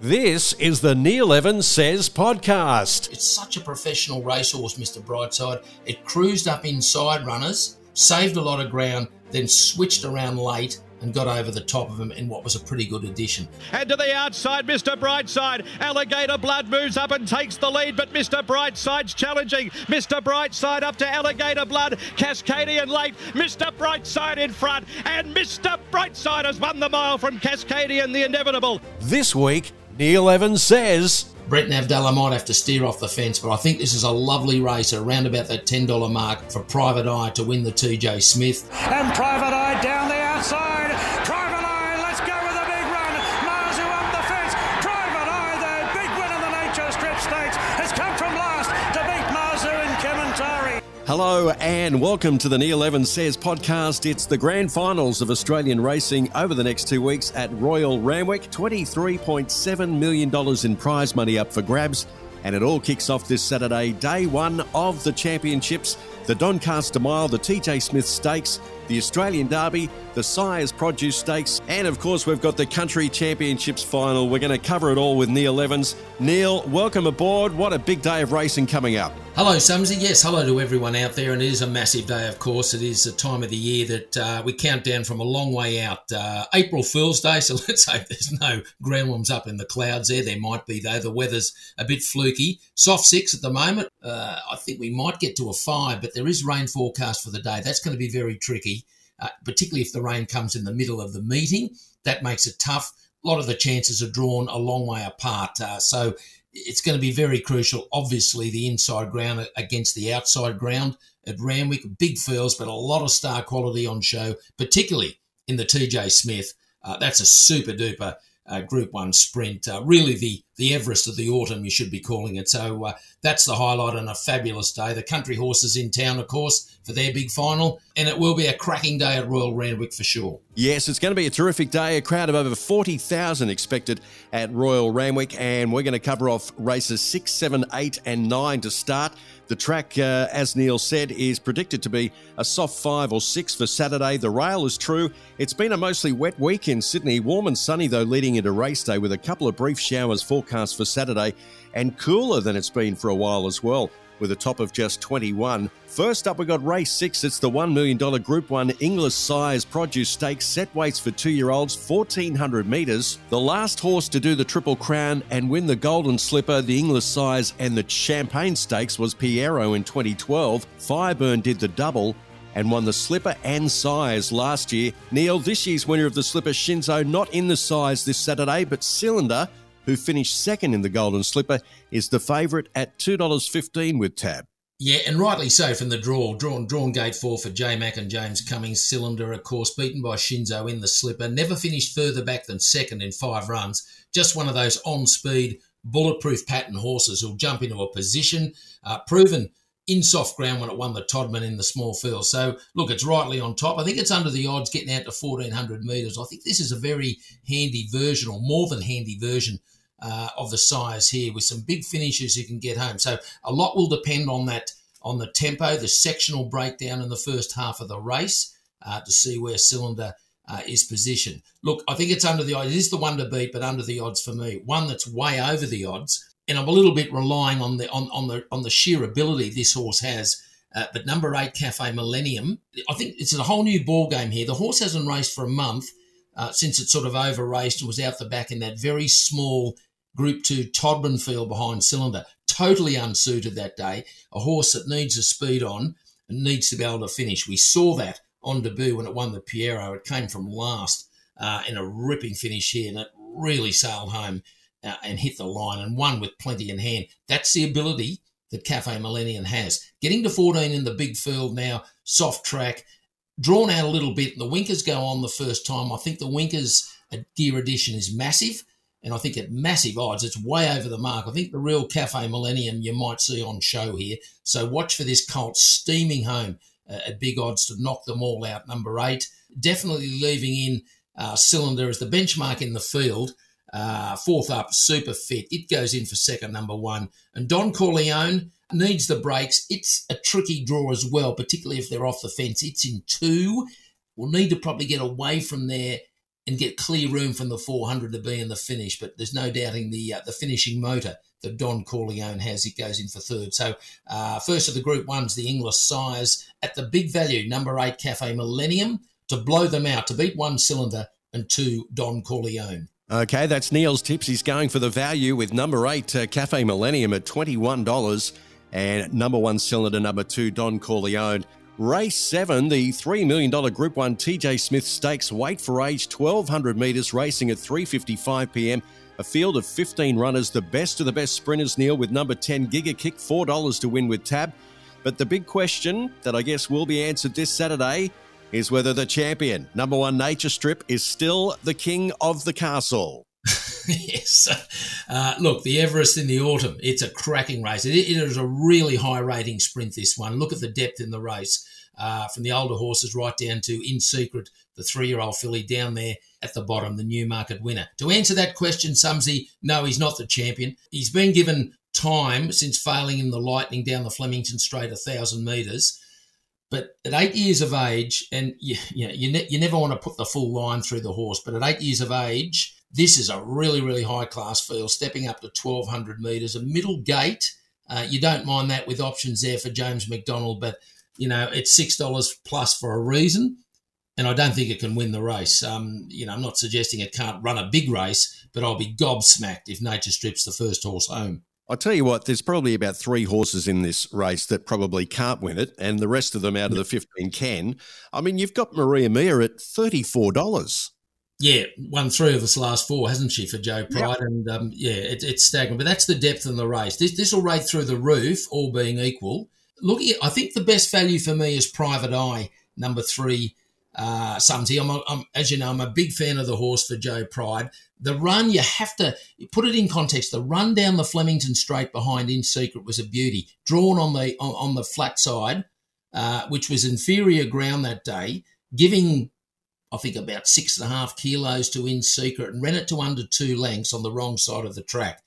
This is the Neil Evans Says podcast. It's such a professional racehorse, Mr. Brightside. It cruised up inside runners, saved a lot of ground, then switched around late and got over the top of him in what was a pretty good addition. And to the outside, Mr. Brightside. Alligator Blood moves up and takes the lead, but Mr. Brightside's challenging. Mr. Brightside up to Alligator Blood. Cascadian late. Mr. Brightside in front. And Mr. Brightside has won the mile from Cascadian, the inevitable. This week, Neil Evans says. Brenton Avdulla might have to steer off the fence, but I think this is a lovely race around about that $10 mark for Private Eye to win the TJ Smith. And Private Hello and welcome to the Neil Evans Says podcast. It's the grand finals of Australian racing over the next two weeks at Royal Randwick. $23.7 million in prize money up for grabs. And it all kicks off this Saturday, day one of the championships. The Doncaster Mile, the TJ Smith Stakes, the Australian Derby, the Sires Produce Stakes, and of course, we've got the Country Championships final. We're going to cover it all with Neil Evans. Neil, welcome aboard. What a big day of racing coming up. Hello, Sumsy. Yes, hello to everyone out there. And it is a massive day, of course. It is a time of the year that uh, we count down from a long way out. Uh, April Fool's Day, so let's hope there's no groundworms up in the clouds there. There might be, though. The weather's a bit fluky. Soft six at the moment. Uh, I think we might get to a five, but there is rain forecast for the day. That's going to be very tricky, uh, particularly if the rain comes in the middle of the meeting. That makes it tough. A lot of the chances are drawn a long way apart. Uh, so it's going to be very crucial. Obviously, the inside ground against the outside ground at Randwick, big fields, but a lot of star quality on show, particularly in the TJ Smith. Uh, that's a super duper uh, Group One sprint. Uh, really, the the Everest of the autumn, you should be calling it. So uh, that's the highlight on a fabulous day. The country horses in town, of course, for their big final, and it will be a cracking day at Royal Randwick for sure. Yes, it's going to be a terrific day. A crowd of over 40,000 expected at Royal Randwick, and we're going to cover off races six, seven, eight, and nine to start. The track, uh, as Neil said, is predicted to be a soft five or six for Saturday. The rail is true. It's been a mostly wet week in Sydney, warm and sunny though, leading into race day with a couple of brief showers forecast for Saturday, and cooler than it's been for a while as well with a top of just 21. First up, we got race six. It's the $1 million Group 1 English Sires Produce Stakes, set weights for two year olds, 1400 metres. The last horse to do the Triple Crown and win the Golden Slipper, the English Sires, and the Champagne Stakes was Pierro in 2012. Fireburn did the double and won the Slipper and Sires last year. Neil, this year's winner of the Slipper, Shinzo, not in the Sires this Saturday, but Cylinder who finished second in the Golden Slipper, is the favourite at $2.15 with Tab. Yeah, and rightly so from the draw. Drawn, drawn gate four for J Mac and James Cummings. Cylinder, of course, beaten by Shinzo in the slipper. Never finished further back than second in five runs. Just one of those on speed, bulletproof pattern horses who'll jump into a position. Uh, proven in soft ground when it won the Todman in the small field. So, look, it's rightly on top. I think it's under the odds getting out to 1400 metres. I think this is a very handy version, or more than handy version uh, of the size here with some big finishes you can get home. So a lot will depend on that on the tempo, the sectional breakdown in the first half of the race uh, to see where Cylinder uh, is positioned. Look, I think it's under the odds. It is the one to beat, but under the odds for me. One that's way over the odds, and I'm a little bit relying on the on, on the on the sheer ability this horse has. Uh, but number eight, Cafe Millennium, I think it's a whole new ball game here. The horse hasn't raced for a month uh, since it sort of over raced and was out the back in that very small Group 2 Todman field behind cylinder. Totally unsuited that day. A horse that needs a speed on and needs to be able to finish. We saw that on debut when it won the Pierro. It came from last uh, in a ripping finish here and it really sailed home uh, and hit the line and won with plenty in hand. That's the ability that Cafe Millennium has. Getting to 14 in the big field now, soft track, drawn out a little bit. The winkers go on the first time. I think the winkers gear addition is massive. And I think at massive odds, it's way over the mark. I think the real Cafe Millennium you might see on show here. So watch for this Colt steaming home uh, at big odds to knock them all out. Number eight, definitely leaving in uh, Cylinder as the benchmark in the field. Uh, fourth up, super fit. It goes in for second, number one. And Don Corleone needs the breaks. It's a tricky draw as well, particularly if they're off the fence. It's in two. We'll need to probably get away from there and get clear room from the 400 to be in the finish. But there's no doubting the uh, the finishing motor that Don Corleone has. It goes in for third. So uh, first of the Group Ones, the English Sires at the big value, number eight Cafe Millennium to blow them out to beat one cylinder and two Don Corleone. Okay, that's Neil's tips. He's going for the value with number eight uh, Cafe Millennium at twenty one dollars and number one cylinder number two Don Corleone Race 7, the $3 million Group 1 TJ Smith Stakes weight for age 1200 metres racing at 3.55 pm. A field of 15 runners, the best of the best sprinters, Neil, with number 10 Giga Kick, $4 to win with Tab. But the big question that I guess will be answered this Saturday is whether the champion, number one Nature Strip, is still the king of the castle. yes. Uh, look, the Everest in the autumn, it's a cracking race. It, it is a really high rating sprint, this one. Look at the depth in the race. Uh, from the older horses right down to In Secret, the three year old filly down there at the bottom, the Newmarket winner. To answer that question, Sumsy, no, he's not the champion. He's been given time since failing in the Lightning down the Flemington Straight, a thousand metres. But at eight years of age, and you, you, you, ne- you never want to put the full line through the horse, but at eight years of age, this is a really, really high class field, stepping up to 1200 metres, a middle gate. Uh, you don't mind that with options there for James McDonald, but you know it's six dollars plus for a reason, and I don't think it can win the race. Um, you know, I'm not suggesting it can't run a big race, but I'll be gobsmacked if Nature strips the first horse home. I'll tell you what, there's probably about three horses in this race that probably can't win it, and the rest of them out of the 15 can. I mean, you've got Maria Mia at $34 yeah, won three of its last four, hasn't she, for Joe Pride? Yep. And um, yeah, it, it's staggering. But that's the depth in the race. This this will rate through the roof, all being equal. Looking, at, I think the best value for me is Private Eye, number three. Uh, Sumsy, I'm, I'm, as you know, I'm a big fan of the horse for Joe Pride. The run, you have to put it in context. The run down the Flemington Straight behind In Secret was a beauty, drawn on the on, on the flat side, uh, which was inferior ground that day, giving I think about six and a half kilos to in secret and ran it to under two lengths on the wrong side of the track.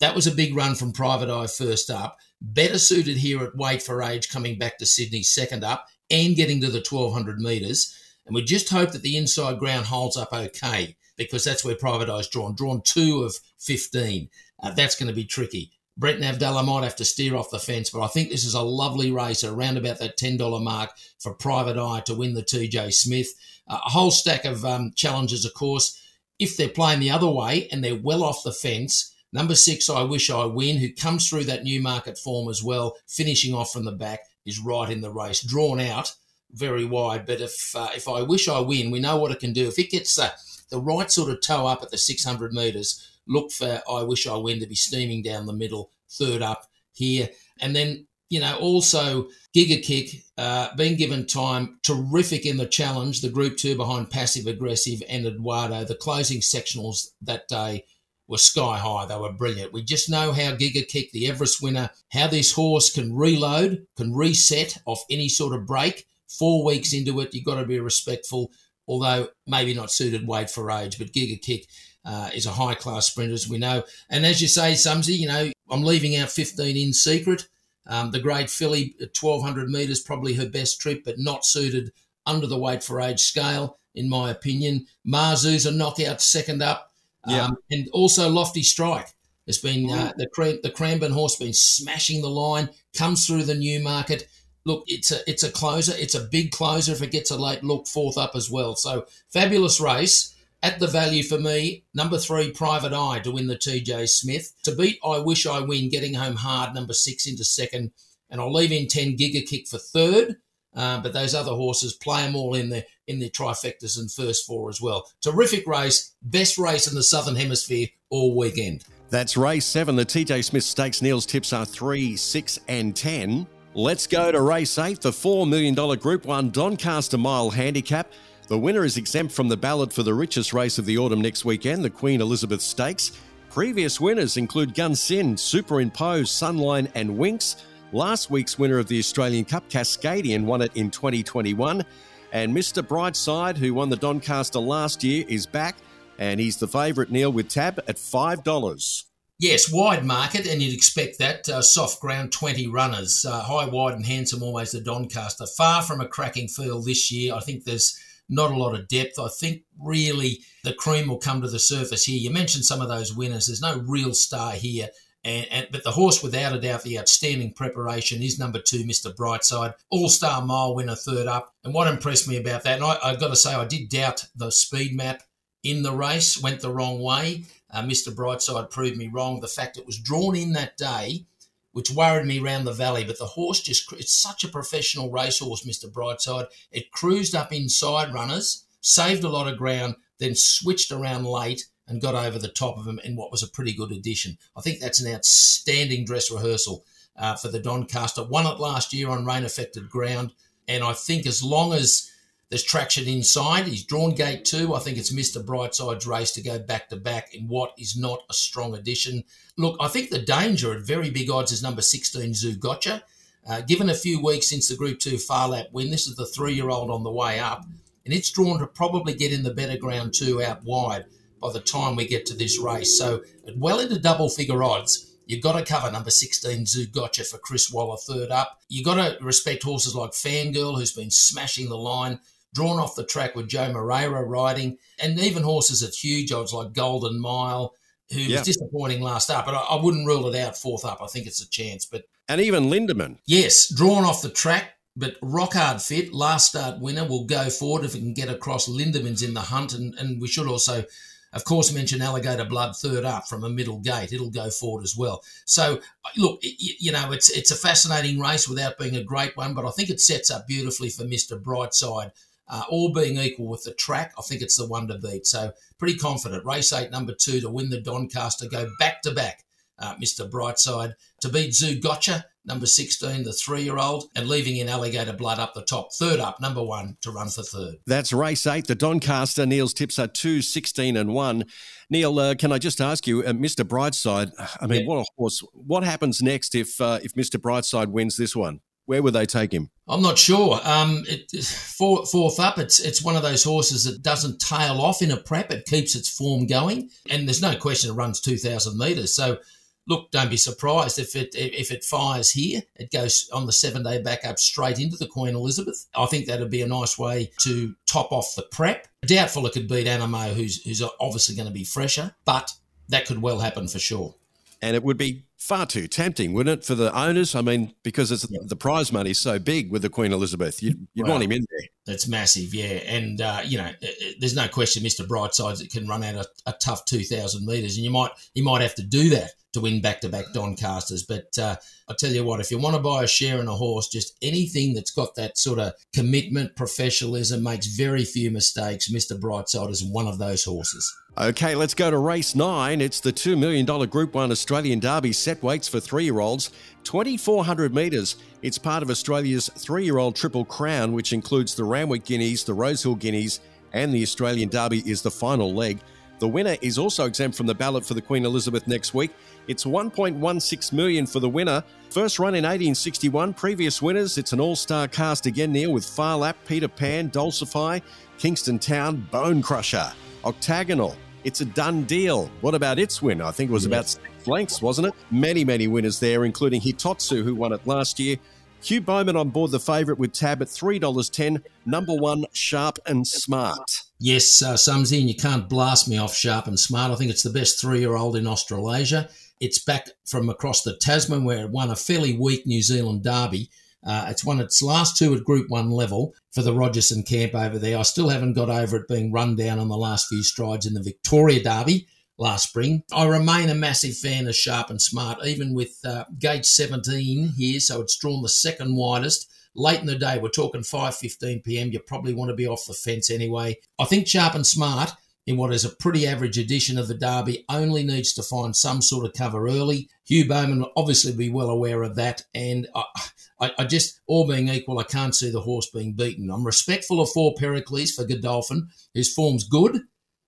That was a big run from Private Eye first up. Better suited here at weight for age coming back to Sydney second up and getting to the 1200 metres. And we just hope that the inside ground holds up okay because that's where Private Eye's drawn. Drawn two of 15. Uh, that's going to be tricky. Brenton Avdulla might have to steer off the fence, but I think this is a lovely race around about that $10 mark for Private Eye to win the TJ Smith. Uh, a whole stack of um, challenges, of course. If they're playing the other way and they're well off the fence, number six, I Wish I Win, who comes through that new market form as well, finishing off from the back, is right in the race, drawn out very wide. But if uh, if I Wish I Win, we know what it can do. If it gets uh, the right sort of toe up at the 600 metres, look for I Wish I Win to be steaming down the middle, third up here. And then, you know, also Giga Kick, uh, being given time, terrific in the challenge, the group two behind Passive Aggressive and Eduardo. The closing sectionals that day were sky high. They were brilliant. We just know how Giga Kick, the Everest winner, how this horse can reload, can reset off any sort of break. Four weeks into it, you've got to be respectful, although maybe not suited weight for age, but Giga Kick uh, is a high class sprinter, as we know. And as you say, Sumsy, you know, I'm leaving out 15 in secret. Um, the great filly at 1200 metres, probably her best trip, but not suited under the weight for age scale, in my opinion. Marzu's a knockout second up. Yeah. Um, and also Lofty Strike has been uh, the the Cranbourne horse been smashing the line, comes through the Newmarket. Look, it's a it's a closer. It's a big closer if it gets a late look fourth up as well. So fabulous race. At the value for me, number three, Private Eye to win the TJ Smith. To beat I Wish I Win, getting home hard, number six into second. And I'll leave in 10 Giga Kick for third. Uh, but those other horses play them all in the in the trifectas and first four as well. Terrific race, best race in the Southern Hemisphere all weekend. That's race seven. The TJ Smith Stakes. Neil's tips are three, six, and ten. Let's go to race eight, the $4 million Group 1 Doncaster Mile Handicap. The winner is exempt from the ballot for the richest race of the autumn next weekend, the Queen Elizabeth Stakes. Previous winners include Gunsynd, Superimpose, Sunline, and Winx. Last week's winner of the Australian Cup, Cascadian, won it in 2021. And Mr. Brightside, who won the Doncaster last year, is back, and he's the favourite, Neil, with tab at $5. Yes, wide market, and you'd expect that. Uh, soft ground, 20 runners. Uh, high, wide, and handsome, always the Doncaster. Far from a cracking field this year. I think there's not a lot of depth. I think really the cream will come to the surface here. You mentioned some of those winners. There's no real star here. And, and, but the horse, without a doubt, the outstanding preparation is number two, Mr. Brightside, All Star Mile winner, third up. And what impressed me about that, and I, have got to say, I did doubt the speed map in the race, went the wrong way. Uh, Mr. Brightside proved me wrong. The fact it was drawn in that day, which worried me round the valley, but the horse just, it's such a professional racehorse, Mr. Brightside. It cruised up inside runners, saved a lot of ground, then switched around late and got over the top of him in what was a pretty good addition. I think that's an outstanding dress rehearsal uh, for the Doncaster. Won it last year on rain affected ground. And I think as long as there's traction inside, he's drawn gate two. I think it's Mr. Brightside's race to go back to back in what is not a strong addition. Look, I think the danger at very big odds is number 16, Zougotcha. Uh, given a few weeks since the Group 2 Phar Lap win, this is the three year old on the way up, and it's drawn to probably get in the better ground two out wide by the time we get to this race. So, well into double figure odds, you've got to cover number 16, Zougotcha for Chris Waller, third up. You've got to respect horses like Fangirl, who's been smashing the line, drawn off the track with Joe Moreira riding, and even horses at huge odds like Golden Mile. Who yeah. was disappointing last up, but I, I wouldn't rule it out fourth up. I think it's a chance. But and even Linderman, yes, drawn off the track, but rock hard fit, last start winner will go forward if it can get across. Linderman's in the hunt, and, and we should also of course, mention Alligator Blood third up from a middle gate. It'll go forward as well. So, look, you know, it's it's a fascinating race without being a great one, but I think it sets up beautifully for Mister Brightside. Uh, all being equal with the track, I think it's the one to beat. So, pretty confident. Race eight, number two, to win the Doncaster, go back to back. Uh, Mr. Brightside to beat Zougotcha number 16, the three year old, and leaving in Alligator Blood up the top. Third up, number one, to run for third. That's race eight. The Doncaster. Neil's tips are 2, 16, and 1. Neil, uh, can I just ask you, uh, Mr. Brightside, I mean, yeah. what a horse. What happens next if, uh, if Mr. Brightside wins this one? Where would they take him? I'm not sure. Um, it, four, fourth up, it's it's one of those horses that doesn't tail off in a prep. It keeps its form going, and there's no question it runs 2,000 metres. So look, don't be surprised if it if it fires here. It goes on the seven day back up straight into the Queen Elizabeth. I think that'd be a nice way to top off the prep. Doubtful it could beat Anamoe, who's who's obviously going to be fresher, but that could well happen for sure. And it would be far too tempting, wouldn't it, for the owners? I mean, because it's, yeah. the prize money is so big with the Queen Elizabeth, you'd, you'd well, want him in there. That's massive, yeah. And, uh, you know, there's no question Mr. Brightsides it can run out a, a tough 2,000 metres, and you might, you might have to do that to win back to back Doncasters. But uh, I tell you what, if you want to buy a share in a horse, just anything that's got that sort of commitment, professionalism, makes very few mistakes. Mr. Brightside is one of those horses. Okay, let's go to race nine. It's the $2 million Group 1 Australian Derby set weights for three year olds, 2,400 metres. It's part of Australia's three year old Triple Crown, which includes the Randwick Guineas, the Rosehill Guineas, and the Australian Derby is the final leg. The winner is also exempt from the ballot for the Queen Elizabeth next week. It's 1.16 million for the winner. First run in 1861. Previous winners, it's an all-star cast again, Neil, with Phar Lap, Peter Pan, Dulcify, Kingston Town, Bonecrusher, Octagonal. It's a done deal. What about its win? I think it was about six lengths, wasn't it? Many, many winners there, including Hitotsu, who won it last year. Hugh Bowman on board the favourite with tab at $3.10. Number one, Sharp and Smart. Yes, uh, Sumsy, and you can't blast me off Sharp and Smart. I think it's the best three year old in Australasia. It's back from across the Tasman where it won a fairly weak New Zealand derby. Uh, it's won its last two at Group 1 level for the Rogerson camp over there. I still haven't got over it being run down on the last few strides in the Victoria Derby last spring. I remain a massive fan of Sharp and Smart, even with uh, gate 17 here, so it's drawn the second widest. Late in the day, we're talking 5:15 p.m. You probably want to be off the fence anyway. I think Sharp and Smart in what is a pretty average edition of the Derby only needs to find some sort of cover early. Hugh Bowman will obviously be well aware of that, and I, I, I, just, all being equal, I can't see the horse being beaten. I'm respectful of Four Pericles for Godolphin, whose form's good,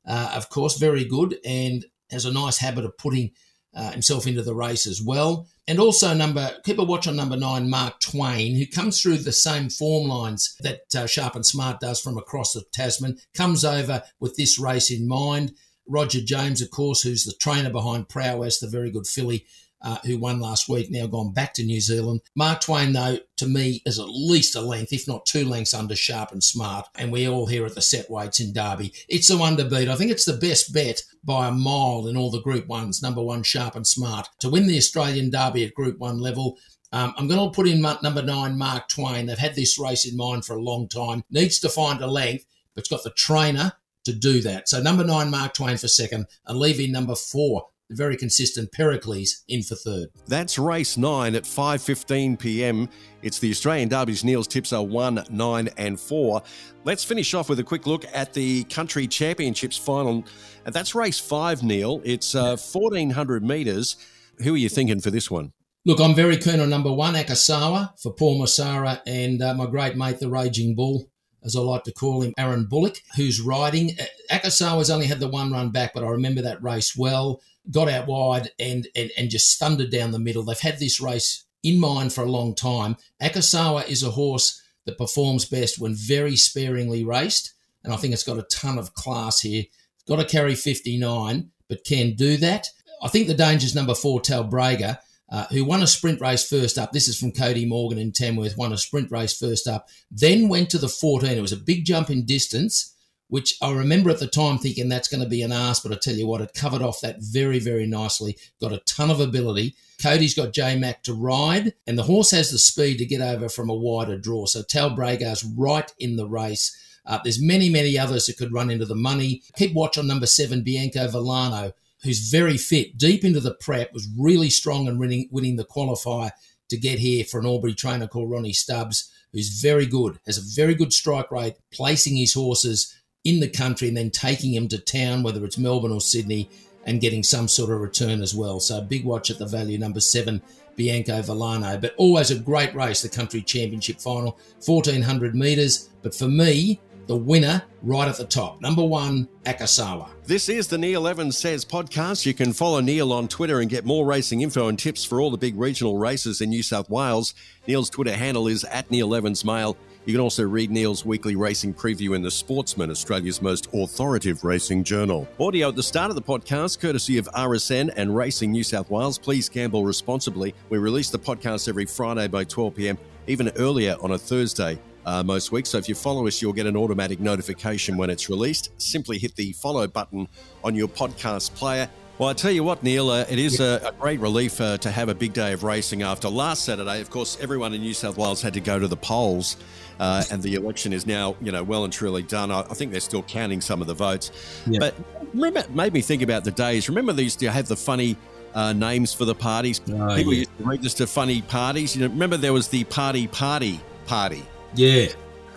uh, of course, very good, and has a nice habit of putting uh, himself into the race as well. And also number, keep a watch on number nine, Mark Twain, who comes through the same form lines that uh, Sharp and Smart does from across the Tasman, comes over with this race in mind. Roger James, of course, who's the trainer behind Prowess, the very good filly, uh, who won last week, now gone back to New Zealand. Mark Twain, though, to me, is at least a length, if not two lengths under Sharp and Smart. And we all here at the set weights in Derby. It's the one to beat. I think it's the best bet by a mile in all the Group Ones. Number one, Sharp and Smart to win the Australian Derby at Group One level. Um, I'm going to put in number nine, Mark Twain. They've had this race in mind for a long time. Needs to find a length, but it's got the trainer to do that. So number nine, Mark Twain for second, and leaving number four, very consistent Pericles in for third. That's race nine at 5:15 p.m. It's the Australian Derby's Neil's tips are one, nine, and four. Let's finish off with a quick look at the Country Championships final, and that's race five. Neil, it's uh, 1400 meters. Who are you thinking for this one? Look, I'm very keen on number one, Akasawa, for Paul Messara and uh, my great mate, the Raging Bull as I like to call him, Aaron Bullock, who's riding. Akasawa's only had the one run back, but I remember that race well. Got out wide and, and, and just thundered down the middle. They've had this race in mind for a long time. Akasawa is a horse that performs best when very sparingly raced, and I think it's got a ton of class here. It's got to carry 59, but can do that. I think the danger's number four, Talbragar uh, who won a sprint race first up. This is from Cody Morgan in Tamworth, won a sprint race first up, then went to the 14. It was a big jump in distance, which I remember at the time thinking that's going to be an ass, but I tell you what, it covered off that very, very nicely. Got a ton of ability. Cody's got J Mac to ride, and the horse has the speed to get over from a wider draw. So Talbragar's right in the race. Uh, there's many, many others that could run into the money. Keep watch on number seven, Bianco Villano who's very fit, deep into the prep, was really strong and winning, winning the qualifier to get here for an Albury trainer called Ronnie Stubbs, who's very good, has a very good strike rate, placing his horses in the country and then taking them to town, whether it's Melbourne or Sydney, and getting some sort of return as well. So big watch at the value number seven, Bianco Villano. But always a great race, the country championship final, 1400 metres. But for me, the winner right at the top. Number one, Akasawa. This is the Neil Evans Says podcast. You can follow Neil on Twitter and get more racing info and tips for all the big regional races in New South Wales. Neil's Twitter handle is at Neil Evans Mail. You can also read Neil's weekly racing preview in The Sportsman, Australia's most authoritative racing journal. Audio at the start of the podcast, courtesy of RSN and Racing New South Wales. Please gamble responsibly. We release the podcast every Friday by 12 p.m., even earlier on a Thursday uh, most weeks. So if you follow us, you'll get an automatic notification when it's released. Simply hit the follow button on your podcast player. Well, I tell you what, Neil, uh, it is a, a great relief uh, to have a big day of racing after last Saturday. Of course, everyone in New South Wales had to go to the polls, uh, and the election is now, you know, well and truly done. I, I think they're still counting some of the votes. Yeah. But remember, it made me think about the days. Remember, they used to have the funny uh, names for the parties. Oh, People yeah. used to register funny parties. You know, remember there was the party party party. Yeah,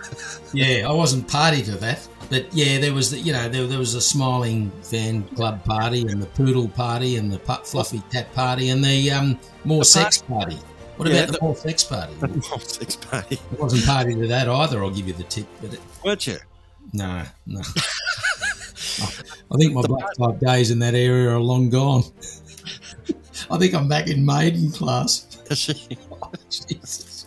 yeah, I wasn't party to that, but yeah, there was the, you know there, there was a smiling fan club party and the poodle party and the fluffy cat party and the um, more sex party. What yeah, about the, the more sex party? The more sex party. I wasn't party to that either. I'll give you the tip, but it, weren't you? No, no. I think my black club days in that area are long gone. I think I'm back in maiden class. oh, Jesus.